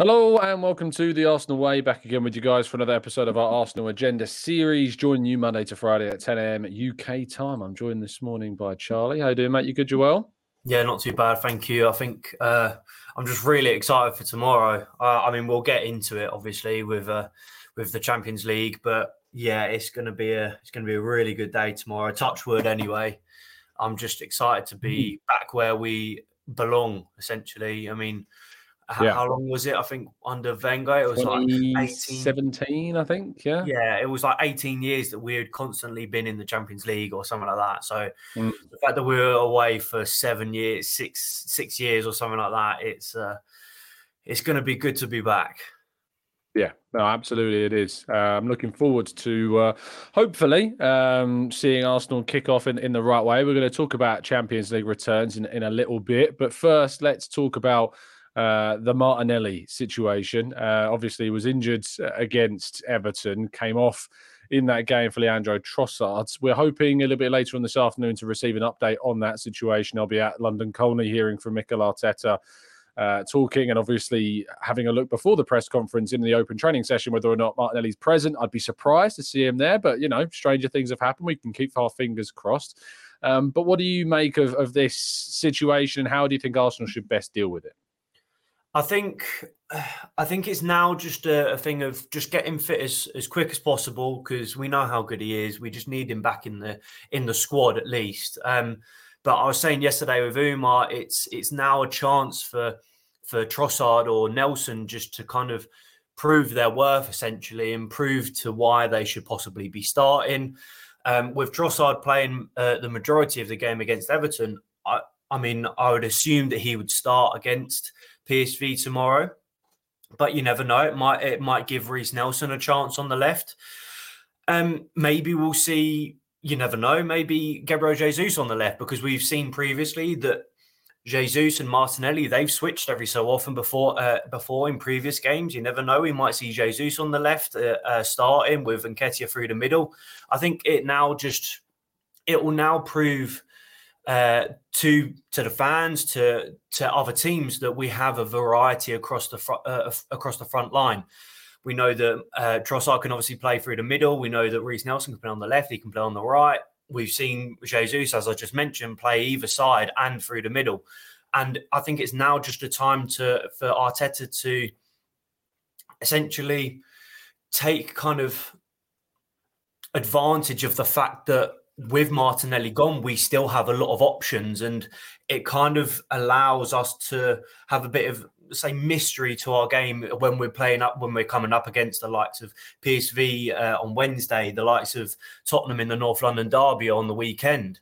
Hello and welcome to the Arsenal Way. Back again with you guys for another episode of our Arsenal Agenda series. Joining you Monday to Friday at 10 a.m. UK time. I'm joined this morning by Charlie. How are you doing, mate? You good? You well? Yeah, not too bad, thank you. I think uh, I'm just really excited for tomorrow. Uh, I mean, we'll get into it obviously with uh, with the Champions League, but yeah, it's going to be a it's going to be a really good day tomorrow. Touch wood, anyway. I'm just excited to be mm. back where we belong. Essentially, I mean, yeah. how, long was it? I think under Wenger, it was like 18, 17, I think. Yeah. Yeah, it was like 18 years that we had constantly been in the Champions League or something like that. So mm. the fact that we were away for seven years, six six years or something like that, it's uh, it's going to be good to be back. Yeah, no, absolutely, it is. Uh, I'm looking forward to uh, hopefully um, seeing Arsenal kick off in, in the right way. We're going to talk about Champions League returns in, in a little bit, but first, let's talk about uh, the Martinelli situation. Uh, obviously, was injured against Everton, came off in that game for Leandro Trossard. We're hoping a little bit later on this afternoon to receive an update on that situation. I'll be at London Colney hearing from Mikel Arteta. Uh, talking and obviously having a look before the press conference in the open training session whether or not Martinelli's present. I'd be surprised to see him there, but you know, stranger things have happened. We can keep our fingers crossed. Um, but what do you make of, of this situation? How do you think Arsenal should best deal with it? I think I think it's now just a, a, thing of just getting fit as, as quick as possible because we know how good he is. We just need him back in the in the squad at least. Um, but I was saying yesterday with Umar, it's it's now a chance for for Trossard or Nelson just to kind of prove their worth essentially and prove to why they should possibly be starting. Um, with Trossard playing uh, the majority of the game against Everton, I, I mean, I would assume that he would start against PSV tomorrow, but you never know. It might it might give Reiss Nelson a chance on the left. Um, maybe we'll see. You never know. Maybe Gabriel Jesus on the left because we've seen previously that Jesus and Martinelli they've switched every so often before uh, before in previous games. You never know. We might see Jesus on the left uh, uh, starting with Nketiah through the middle. I think it now just it will now prove uh, to to the fans, to to other teams, that we have a variety across the front uh, across the front line. We know that uh, Trossard can obviously play through the middle. We know that Reiss Nelson can play on the left. He can play on the right. We've seen Jesus, as I just mentioned, play either side and through the middle. And I think it's now just a time to for Arteta to essentially take kind of advantage of the fact that with Martinelli gone, we still have a lot of options, and it kind of allows us to have a bit of say mystery to our game when we're playing up when we're coming up against the likes of PSV uh, on Wednesday, the likes of Tottenham in the North London derby on the weekend.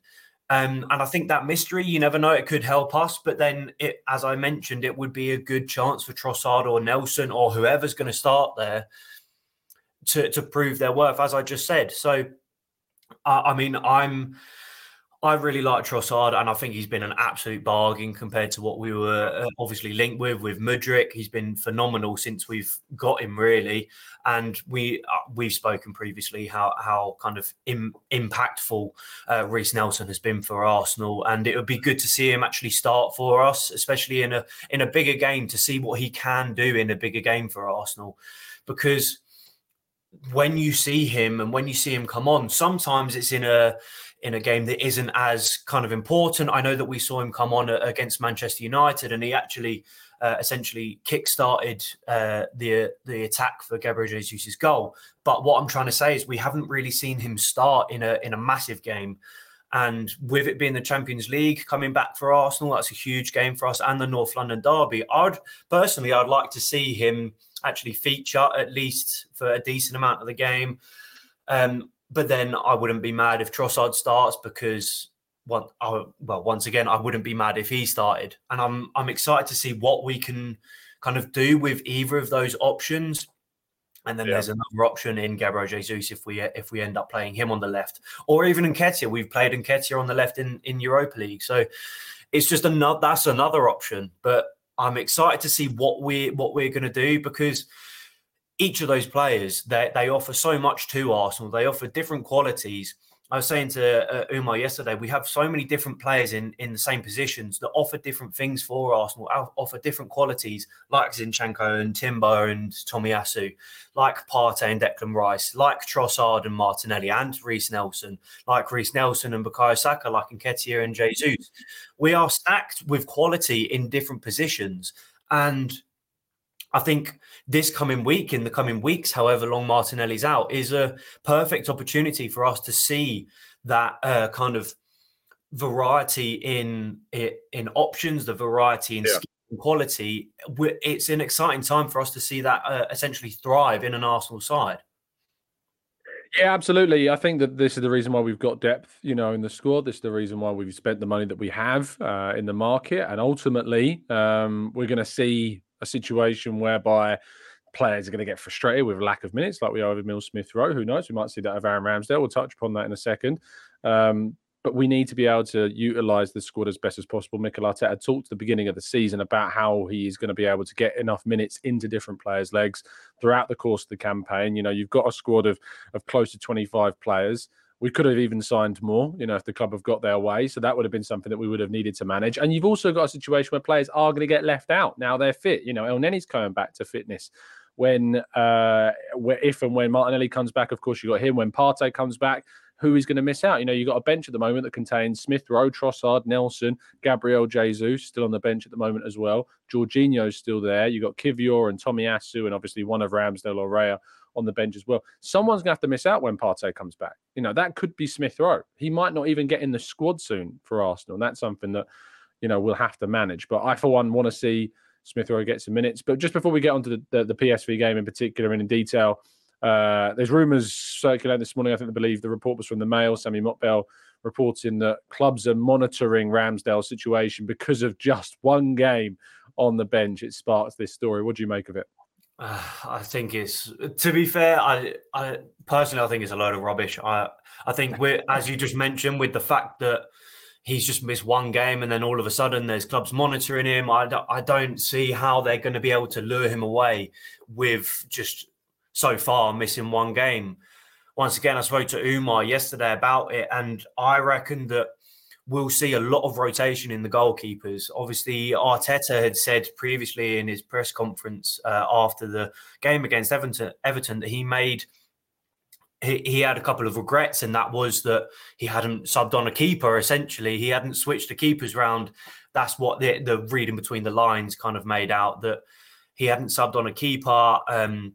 Um, and I think that mystery, you never know, it could help us. But then, it, as I mentioned, it would be a good chance for Trossard or Nelson or whoever's going to start there to, to prove their worth, as I just said. So I mean, I'm. I really like Trossard, and I think he's been an absolute bargain compared to what we were uh, obviously linked with with Mudryk. He's been phenomenal since we've got him, really. And we uh, we've spoken previously how how kind of Im- impactful uh, Reiss Nelson has been for Arsenal, and it would be good to see him actually start for us, especially in a in a bigger game, to see what he can do in a bigger game for Arsenal, because when you see him and when you see him come on, sometimes it's in a in a game that isn't as kind of important. I know that we saw him come on against Manchester United, and he actually uh, essentially kick-started uh, the the attack for Gabriel Jesus's goal. But what I'm trying to say is we haven't really seen him start in a in a massive game. And with it being the Champions League coming back for Arsenal, that's a huge game for us, and the North London derby. I'd personally, I'd like to see him actually feature at least for a decent amount of the game. Um, but then I wouldn't be mad if Trossard starts because well, I, well, once again, I wouldn't be mad if he started. And I'm I'm excited to see what we can kind of do with either of those options. And then yeah. there's another option in Gabriel Jesus if we if we end up playing him on the left, or even in Nketiah. We've played in Nketiah on the left in in Europa League, so it's just another that's another option. But I'm excited to see what we what we're going to do because each of those players they they offer so much to Arsenal. They offer different qualities, I was saying to uh, Umar yesterday, we have so many different players in, in the same positions that offer different things for Arsenal, offer different qualities, like Zinchenko and Timber and Tomiyasu, like Partey and Declan Rice, like Trossard and Martinelli and Reiss Nelson, like Reiss Nelson and Bukayo Saka, like Nketiah and Jesus. We are stacked with quality in different positions. And I think this coming week, in the coming weeks, however long Martinelli's out, is a perfect opportunity for us to see that uh, kind of variety in in options, the variety in yeah. quality. It's an exciting time for us to see that uh, essentially thrive in an Arsenal side. Yeah, absolutely. I think that this is the reason why we've got depth, you know, in the squad. This is the reason why we've spent the money that we have uh, in the market, and ultimately, um, we're going to see a situation whereby players are going to get frustrated with lack of minutes, like we are with Emile Smith Rowe. Who knows? We might see that of Aaron Ramsdale. We'll touch upon that in a second. Um, but we need to be able to utilize the squad as best as possible. Mikel Arteta talked at the beginning of the season about how he is going to be able to get enough minutes into different players' legs throughout the course of the campaign. You know, you've got a squad of of close to 25 players. We could have even signed more, you know, if the club have got their way. So that would have been something that we would have needed to manage. And you've also got a situation where players are going to get left out. Now they're fit. You know, Elneny's coming back to fitness. When, uh, if and when Martinelli comes back, of course, you got him. When Partey comes back, who is going to miss out? You know, you've got a bench at the moment that contains Smith Rowe, Trossard, Nelson, Gabriel Jesus still on the bench at the moment as well. Jorginho's still there. You've got Kivior and Tomiyasu, and obviously one of Ramsdale or Raya on the bench as well. Someone's going to have to miss out when Partey comes back. You know, that could be Smith Rowe. He might not even get in the squad soon for Arsenal. And that's something that, you know, we'll have to manage. But I, for one, want to see Smith Rowe get some minutes. But just before we get onto the, the, the PSV game in particular and in detail, uh, there's rumours circulating this morning. I think they believe the report was from the Mail. Sami Mokbel reporting that clubs are monitoring Ramsdale's situation because of just one game on the bench. It sparks this story. What do you make of it? Uh, I think it's to be fair. I, I personally, I think it's a load of rubbish. I, I think we're as you just mentioned with the fact that he's just missed one game and then all of a sudden there's clubs monitoring him. I, I don't see how they're going to be able to lure him away with just so far missing one game. Once again, I spoke to Umar yesterday about it, and I reckon that we'll see a lot of rotation in the goalkeepers. Obviously, Arteta had said previously in his press conference uh, after the game against Everton, Everton that he made he, he had a couple of regrets, and that was that he hadn't subbed on a keeper. Essentially, he hadn't switched the keepers round. That's what the, the reading between the lines kind of made out that he hadn't subbed on a keeper. Um,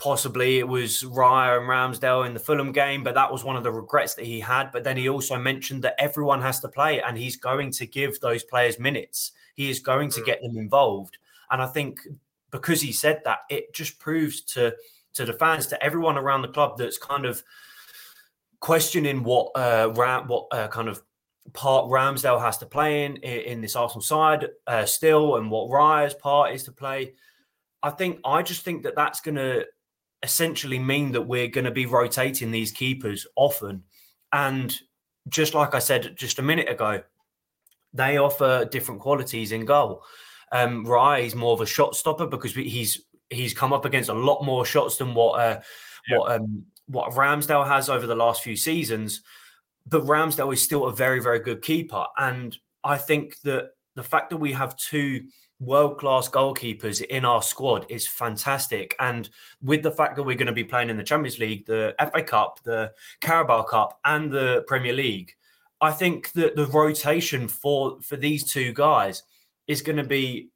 Possibly it was Raya and Ramsdale in the Fulham game, but that was one of the regrets that he had. But then he also mentioned that everyone has to play and he's going to give those players minutes. He is going to mm. get them involved. And I think because he said that, it just proves to to the fans, to everyone around the club that's kind of questioning what uh Ram, what uh, kind of part Ramsdale has to play in in this Arsenal side uh, still, and what Raya's part is to play. I think I just think that that's going to essentially mean that we're going to be rotating these keepers often. And just like I said just a minute ago, they offer different qualities in goal. Um, Raya is more of a shot stopper because he's he's come up against a lot more shots than what uh, yeah. what um, what Ramsdale has over the last few seasons. But Ramsdale is still a very very good keeper, and I think that the fact that we have two world class goalkeepers in our squad is fantastic. And with the fact that we're going to be playing in the Champions League, the FA Cup, the Carabao Cup, and the Premier League, I think that the rotation for for these two guys is going to be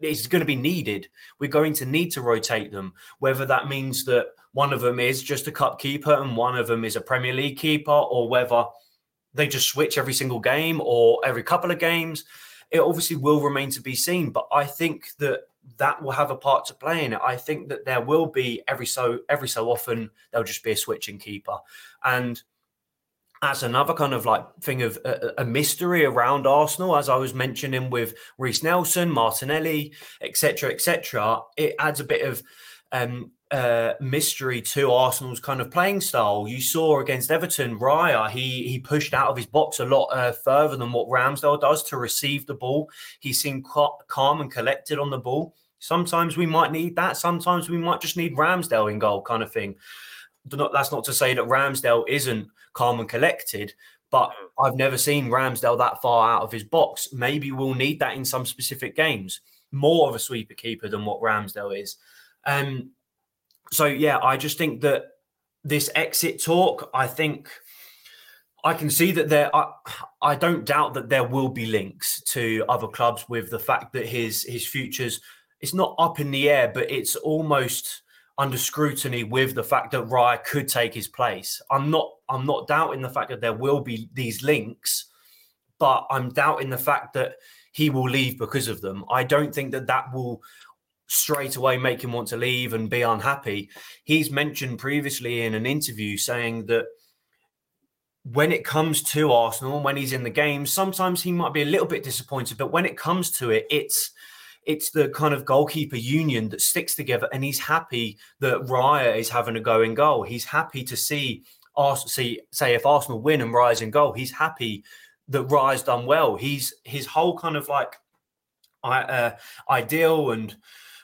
is going to be needed. We're going to need to rotate them, whether that means that one of them is just a cup keeper and one of them is a Premier League keeper, or whether they just switch every single game or every couple of games it obviously will remain to be seen. But I think that that will have a part to play in it. I think that there will be every so every so often there'll just be a switching keeper, and as another kind of like thing of a, a, mystery around Arsenal, as I was mentioning with Reiss Nelson, Martinelli, etc., etc., it adds a bit of um, uh, mystery to Arsenal's kind of playing style. You saw against Everton, Raya, he he pushed out of his box a lot uh, further than what Ramsdale does to receive the ball. He seemed calm and collected on the ball. Sometimes we might need that. Sometimes we might just need Ramsdale in goal, kind of thing. That's not to say that Ramsdale isn't calm and collected. But mm. I've never seen Ramsdale that far out of his box. Maybe we'll need that in some specific games. More of a sweeper keeper than what Ramsdale is. Um, so yeah, I just think that this exit talk, I think I can see that there. I, I don't doubt that there will be links to other clubs with the fact that his his futures. It's not up in the air, but it's almost under scrutiny with the fact that Raya could take his place. I'm not I'm not doubting the fact that there will be these links, but I'm doubting the fact that he will leave because of them. I don't think that that will straight away make him want to leave and be unhappy. He's mentioned previously in an interview saying that when it comes to Arsenal, and when he's in the game, sometimes he might be a little bit disappointed, but when it comes to it, it's it's the kind of goalkeeper union that sticks together, and he's happy that Raya is having a go in goal. He's happy to see Arsenal see say if Arsenal win and Raya's in goal, he's happy that Raya's done well. He's his whole kind of like uh, ideal and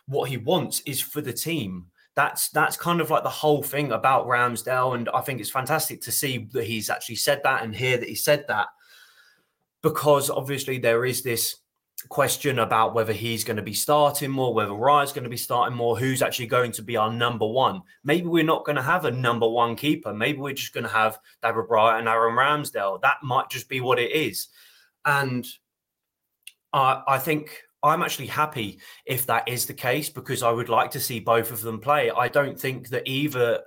what he wants is for the team. That's that's kind of like the whole thing about Ramsdale, and I think it's fantastic to see that he's actually said that and hear that he said that, because obviously there is this question about whether he's going to be starting more, whether Raya's going to be starting more, who's actually going to be our number one. Maybe we're not going to have a number one keeper. Maybe we're just going to have David Raya and Aaron Ramsdale. That might just be what it is. And I, I think I'm actually happy if that is the case because I would like to see both of them play. I don't think that either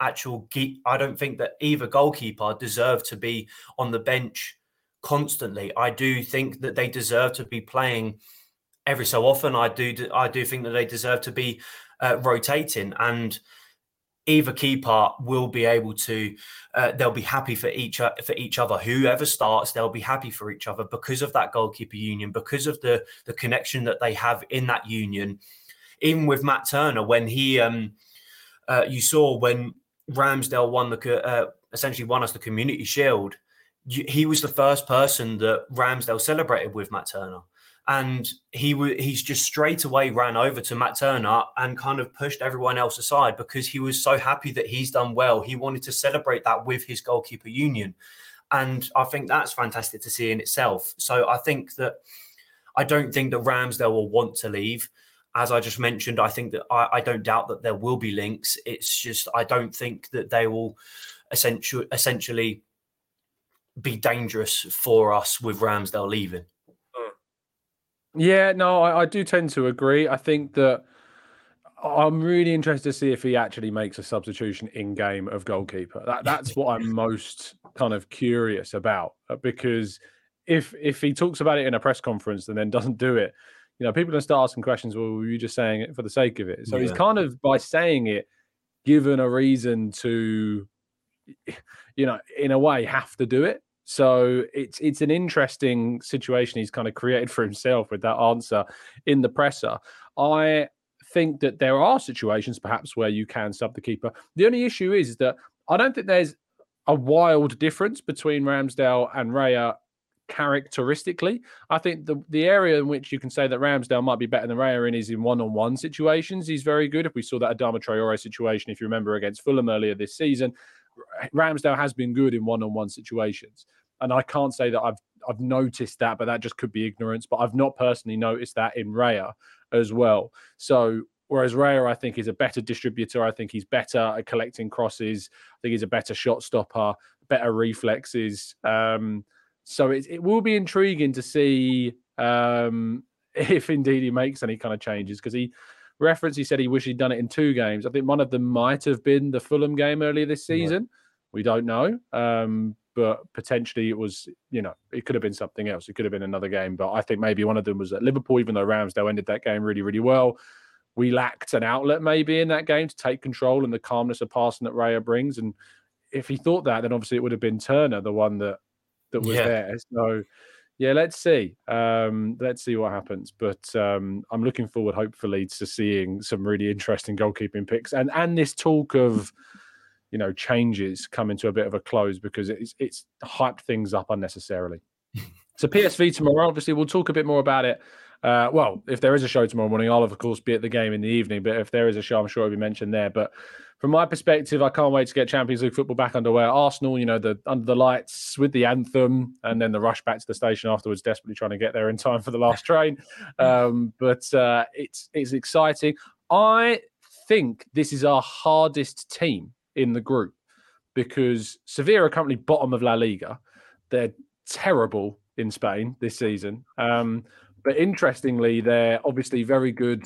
actual I don't think that either goalkeeper deserve to be on the bench constantly. I do think that they deserve to be playing every so often. I do I do think that they deserve to be uh, rotating and either keeper will be able to uh, they'll be happy for each for each other. Whoever starts they'll be happy for each other because of that goalkeeper union because of the the connection that they have in that union. Even with Matt Turner when he um uh, you saw when Ramsdale won the uh, essentially won us the community shield he was the first person that Ramsdale celebrated with Matt Turner and he w- he's just straight away ran over to Matt Turner and kind of pushed everyone else aside because he was so happy that he's done well. He wanted to celebrate that with his goalkeeper union, and I think that's fantastic to see in itself. So I think that I don't think that Ramsdale will want to leave. As I just mentioned, I think that I, I don't doubt that there will be links. It's just I don't think that they will essentially essentially be dangerous for us with Ramsdale leaving. Yeah, no, I, I do tend to agree. I think that I'm really interested to see if he actually makes a substitution in game of goalkeeper. That that's what I'm most kind of curious about uh, because if if he talks about it in a press conference and then doesn't do it, you know, people are gonna start asking questions. Well, were you just saying it for the sake of it? So yeah. he's kind of by saying it, given a reason to, you know, in a way, have to do it. So it's it's an interesting situation he's kind of created for himself with that answer in the presser. I think that there are situations perhaps where you can sub the keeper. The only issue is, that I don't think there's a wild difference between Ramsdale and Raya characteristically. I think the the area in which you can say that Ramsdale might be better than Raya in is in one-on-one situations. He's very good. If we saw that Adama Traore situation, if you remember against Fulham earlier this season, Ramsdale has been good in one-on-one situations and I can't say that I've I've noticed that, but that just could be ignorance. But I've not personally noticed that in Raya as well. So whereas Raya, I think, is a better distributor. I think he's better at collecting crosses. I think he's a better shot stopper, better reflexes. Um, so it, it will be intriguing to see um, if indeed he makes any kind of changes because he referenced he said he wished he'd done it in two games. I think one of them might have been the Fulham game earlier this season. We don't know. Um, but potentially it was, you know, it could have been something else. It could have been another game. But I think maybe one of them was at Liverpool, even though Ramsdale ended that game really, really well. We lacked an outlet maybe in that game to take control and the calmness of passing that Raya brings. And if he thought that, then obviously it would have been Turner, the one that that was yeah. there. So yeah, let's see. Um, let's see what happens. But um, I'm looking forward, hopefully, to seeing some really interesting goalkeeping picks and and this talk of you know changes coming to a bit of a close because it's it's hyped things up unnecessarily. so PSV tomorrow, obviously, we'll talk a bit more about it. Uh, well, if there is a show tomorrow morning, I'll of course be at the game in the evening. But if there is a show, I'm sure it'll be mentioned there. But from my perspective, I can't wait to get Champions League football back underway. Arsenal, you know, the under the lights with the anthem, and then the rush back to the station afterwards, desperately trying to get there in time for the last train. Um, but uh, it's it's exciting. I think this is our hardest team in the group because Sevilla are currently bottom of La Liga. They're terrible in Spain this season. Um, but interestingly, they're obviously very good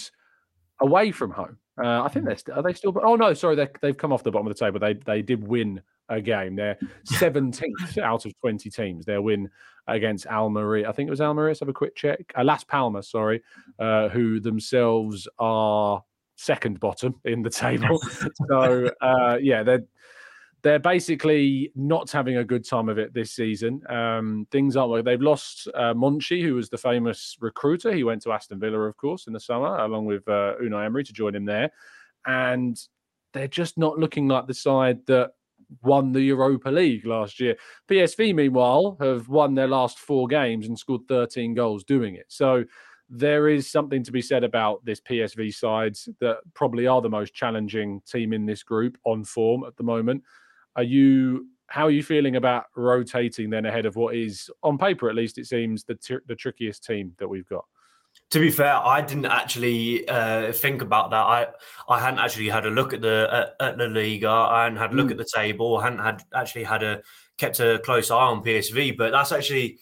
away from home. Uh, I think they're st- are they still? Oh no, sorry, they they've come off the bottom of the table. They they did win a game. They're seventeenth out of twenty teams. Their win against Almeria. I think it was Almeria. Let's have a quick check. Uh, Las Palmas, sorry, uh, who themselves are second bottom in the table. so uh, yeah, they're they're basically not having a good time of it this season. Um, things aren't working. They've lost uh, Monchi, who was the famous recruiter. He went to Aston Villa, of course, in the summer, along with uh, Unai Emery to join him there. And they're just not looking like the side that won the Europa League last year. PSV, meanwhile, have won their last four games and scored 13 goals doing it. So there is something to be said about this PSV sides that probably are the most challenging team in this group on form at the moment. Are you how are you feeling about rotating then ahead of what is on paper at least it seems the t- the trickiest team that we've got? To be fair, I didn't actually uh, think about that. I I hadn't actually had a look at the at, at the Liga. I hadn't had a look mm. at the table. I hadn't had actually had a kept a close eye on PSV. But that's actually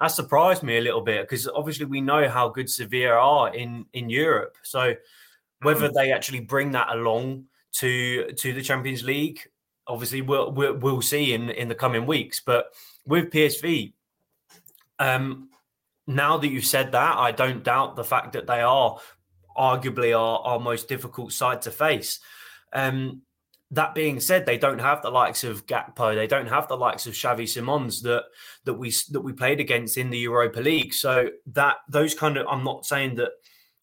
that surprised me a little bit because obviously we know how good Sevilla are in in Europe. So whether mm. they actually bring that along to to the Champions League obviously we'll, we'll, see in in the coming weeks. But with PSV, um, now that you've said that, I don't doubt the fact that they are arguably our, our most difficult side to face. Um, that being said, they don't have the likes of Gakpo, they don't have the likes of Xavi Simons that that we that we played against in the Europa League. So that those kind of, I'm not saying that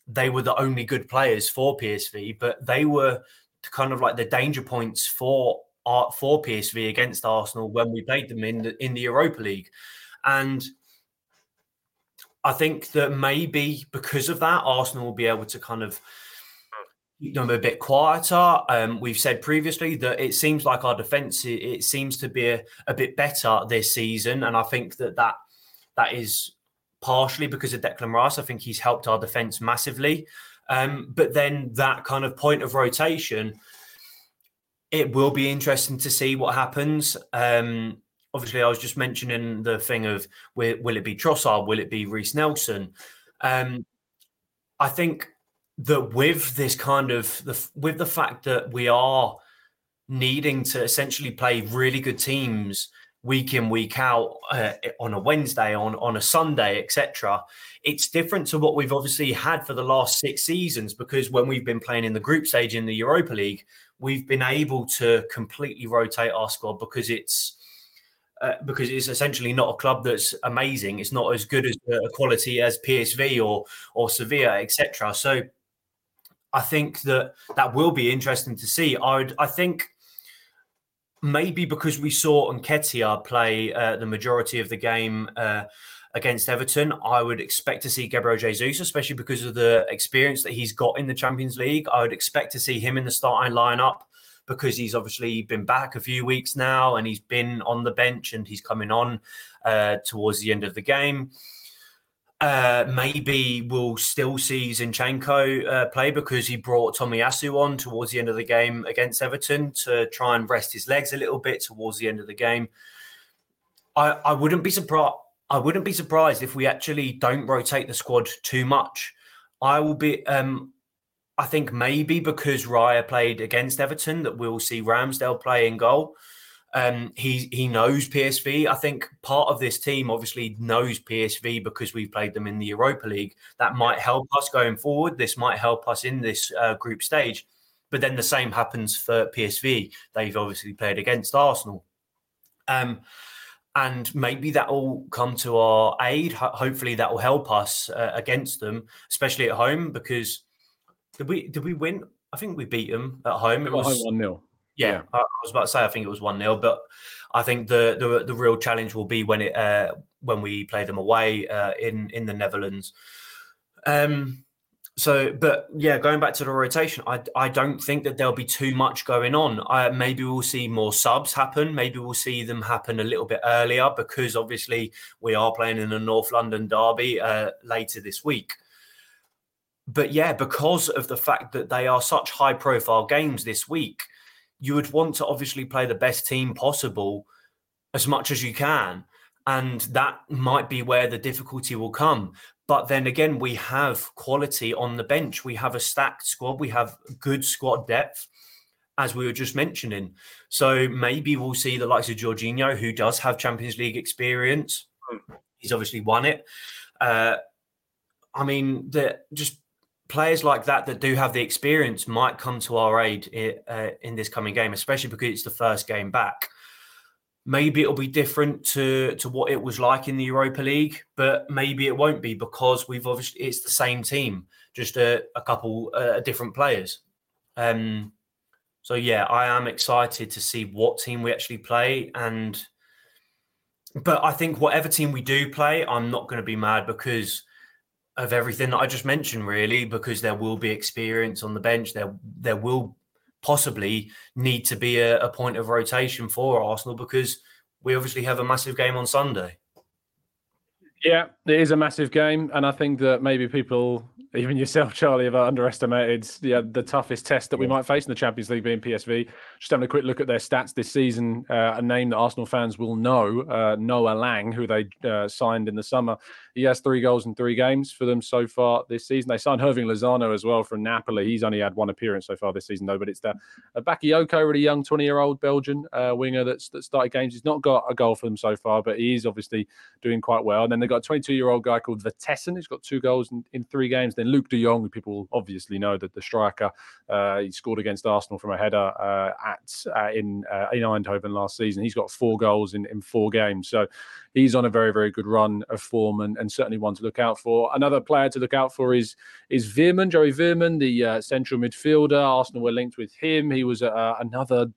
they were the only good players for PSV, but they were kind of like the danger points for for PSV against Arsenal when we played them in the, in the Europa League, and I think that maybe because of that, Arsenal will be able to kind of keep them a bit quieter. Um, we've said previously that it seems like our defence it, it seems to be a, a, bit better this season, and I think that that that is partially because of Declan Rice. I think he's helped our defence massively. Um, but then that kind of point of rotation it will be interesting to see what happens. Um, obviously, I was just mentioning the thing of will, will it be Trossard? Will it be Reiss Nelson? Um, I think that with this kind of the with the fact that we are needing to essentially play really good teams week in week out uh, on a Wednesday on on a Sunday etc it's different to what we've obviously had for the last 6 seasons because when we've been playing in the group stage in the Europa League we've been able to completely rotate our squad because it's uh, because it's essentially not a club that's amazing. It's not as good as a quality as PSV or or Sevilla, etc. So I think that that will be interesting to see. I would, I think maybe because we saw Nketiah play uh, the majority of the game uh, against Everton. I would expect to see Gabriel Jesus, especially because of the experience that he's got in the Champions League. I would expect to see him in the starting lineup because he's obviously been back a few weeks now and he's been on the bench and he's coming on uh, towards the end of the game. Uh, maybe we'll still see Zinchenko uh, play because he brought Tomiyasu on towards the end of the game against Everton to try and rest his legs a little bit towards the end of the game. I, I wouldn't be surprised. I wouldn't be surprised if we actually don't rotate the squad too much. I will be. Um, I think maybe because Raya played against Everton, that we'll see Ramsdale play in goal. Um, he he knows PSV. I think part of this team obviously knows PSV because we've played them in the Europa League. That might help us going forward. This might help us in this uh, group stage. But then the same happens for PSV. They've obviously played against Arsenal. Um, and maybe that will come to our aid. hopefully, that will help us uh, against them, especially at home. Because did we did we win? I think we beat them at home. It was one 0 yeah, yeah, I was about to say I think it was one 0 but I think the, the the real challenge will be when it uh, when we play them away uh, in in the Netherlands. Um, So, but yeah, going back to the rotation, I I don't think that there'll be too much going on. I, maybe we'll see more subs happen. Maybe we'll see them happen a little bit earlier because obviously we are playing in a North London derby uh, later this week. But yeah, because of the fact that they are such high profile games this week, you would want to obviously play the best team possible as much as you can. And that might be where the difficulty will come. But then again, we have quality on the bench. We have a stacked squad. We have good squad depth, as we were just mentioning. So maybe we'll see the likes of Jorginho, who does have Champions League experience. He's obviously won it. Uh, I mean, the just players like that that do have the experience might come to our aid in, uh, in this coming game, especially because it's the first game back. Maybe it'll be different to to what it was like in the Europa League, but maybe it won't be because we've obviously it's the same team, just a, a couple uh, different players. Um, so yeah, I am excited to see what team we actually play, and but I think whatever team we do play, I'm not going to be mad because of everything that I just mentioned, really, because there will be experience on the bench. There there will possibly need to be a, a point of rotation for Arsenal because we obviously have a massive game on Sunday. Yeah, it is a massive game, and I think that maybe people, even yourself, Charlie, have underestimated yeah, the toughest test that we might face in the Champions League being PSV. Just having a quick look at their stats this season, uh, a name that Arsenal fans will know, uh, Noah Lang, who they uh, signed in the summer. He has three goals in three games for them so far this season. They signed Hirving Lozano as well from Napoli. He's only had one appearance so far this season, though. But it's the a Bakayoko, really young, twenty-year-old Belgian uh, winger that's that started games. He's not got a goal for them so far, but he is obviously doing quite well. And then they've got a twenty-two-year-old guy called Vertessen. He's got two goals in, in three games. Then Luuk de Jong, people obviously know that the striker, uh, he scored against Arsenal from a header uh, at uh, in uh, in Eindhoven last season. He's got four goals in in four games. So he's on a very, very good run of form and, and certainly one to look out for. Another player to look out for is is Veerman, Joey Veerman, the uh, central midfielder. Arsenal were linked with him. He was another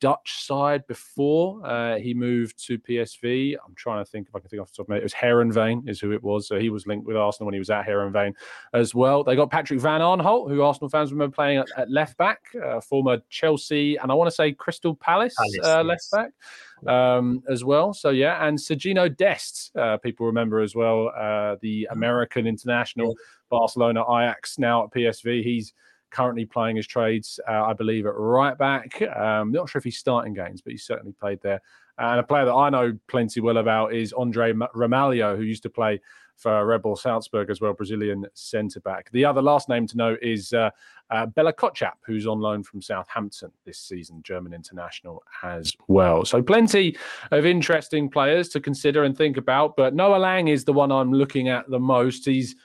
Dutch side before uh, he moved to PSV. I'm trying to think if I can think off the top of my head. It was Heerenveen is who it was. So he was linked with Arsenal when he was at Heerenveen as well. They got Patrick Van Aanholt, who Arsenal fans remember playing at, at left back, uh, former Chelsea and I want to say Crystal Palace, Palace uh, yes. left back um, as well. So yeah, and Sergiño Dest, uh, people remember as well, uh, the American international, Barcelona, Ajax, now at PSV. He's currently playing his trades, uh, I believe, at right back. Um, not sure if he's starting games, but he's certainly played there. And a player that I know plenty well about is Andre Ramalho, who used to play for Red Bull Salzburg as well, Brazilian centre back. The other last name to know is uh, uh, Bella Kotchap, who's on loan from Southampton this season, German international as well. So plenty of interesting players to consider and think about. But Noah Lang is the one I'm looking at the most. He's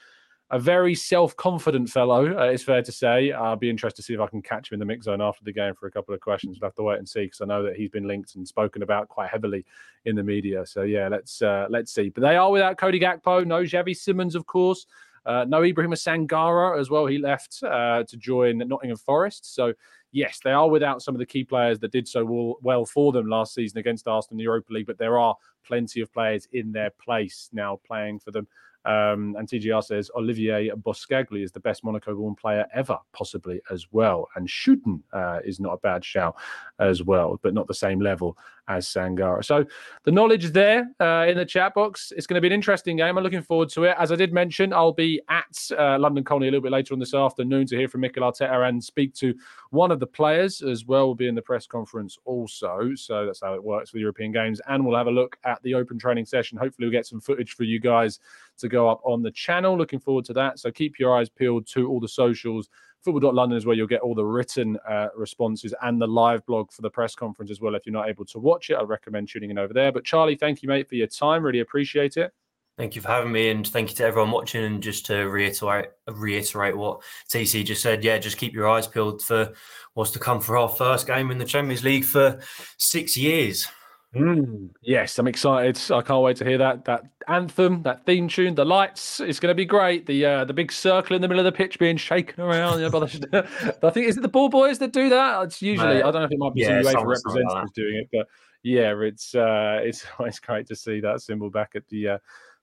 a very self-confident fellow. Uh, it's fair to say. I'll be interested to see if I can catch him in the mix zone after the game for a couple of questions. We'll have to wait and see because I know that he's been linked and spoken about quite heavily in the media. So yeah, let's uh, let's see. But they are without Cody Gakpo, no Xavi Simons, of course. Uh, no Ibrahim Sangare as well. He left uh, to join Nottingham Forest. So yes, they are without some of the key players that did so well for them last season against Arsenal in the Europa League. But there are plenty of players in their place now playing for them. Um, and TGR says Olivier Boscagli is the best Monaco-born player ever, possibly as well. And Schouten uh, is not a bad shout as well, but not the same level as Sangare. So the knowledge is there uh, in the chat box. It's going to be an interesting game. I'm looking forward to it. As I did mention, I'll be at uh, London Colney a little bit later on this afternoon to hear from Mikel Arteta and speak to one of the players as well. Will be in the press conference also. So that's how it works the European Games. And we'll have a look at the open training session. Hopefully, we'll get some footage for you guys to go up on the channel. Looking forward to that. So keep your eyes peeled to all the socials football.london is where you'll get all the written uh, responses and the live blog for the press conference as well. If you're not able to watch it, I recommend tuning in over there. But Charlie, thank you, mate, for your time. Really appreciate it. Thank you for having me, and thank you to everyone watching. And just to reiterate, reiterate what TC just said, yeah, just keep your eyes peeled for what's to come for our first game in the Champions League for six years. Mm, yes, I'm excited. I can't wait to hear that that anthem, that theme tune, the lights. It's going to be great. The uh, the big circle in the middle of the pitch being shaken around. You know, I think is it the ball boys that do that? It's usually I don't know if it might be yeah, some UEFA representatives like doing it, but yeah, it's uh, it's it's great to see that symbol back at the uh,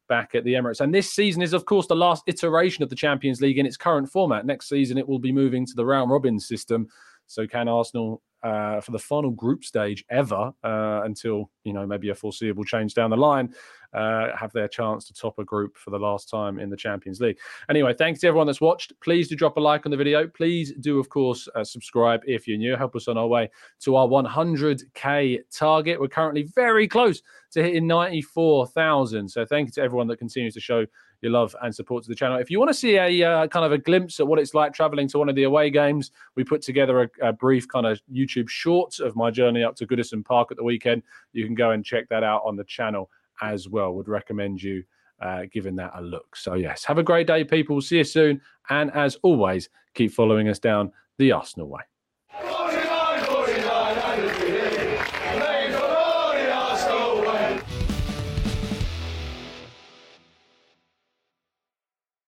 back at the Emirates. And this season is, of course, the last iteration of the Champions League in its current format. Next season, it will be moving to the round robin system. So, can Arsenal uh, for the final group stage ever uh, until you know maybe a foreseeable change down the line uh, have their chance to top a group for the last time in the Champions League. Anyway, thanks to everyone that's watched. Please do drop a like on the video. Please do, of course, uh, subscribe if you're new. Help us on our way to our 100k target. We're currently very close to hitting 94,000. So thank you to everyone that continues to show your love and support to the channel. If you want to see a uh, kind of a glimpse at what it's like traveling to one of the away games, we put together a, a, brief kind of YouTube short of my journey up to Goodison Park at the weekend. You can go and check that out on the channel as well. Would recommend you uh, giving that a look. So, yes, have a great day, people. See you soon. And as always, keep following us down the Arsenal way.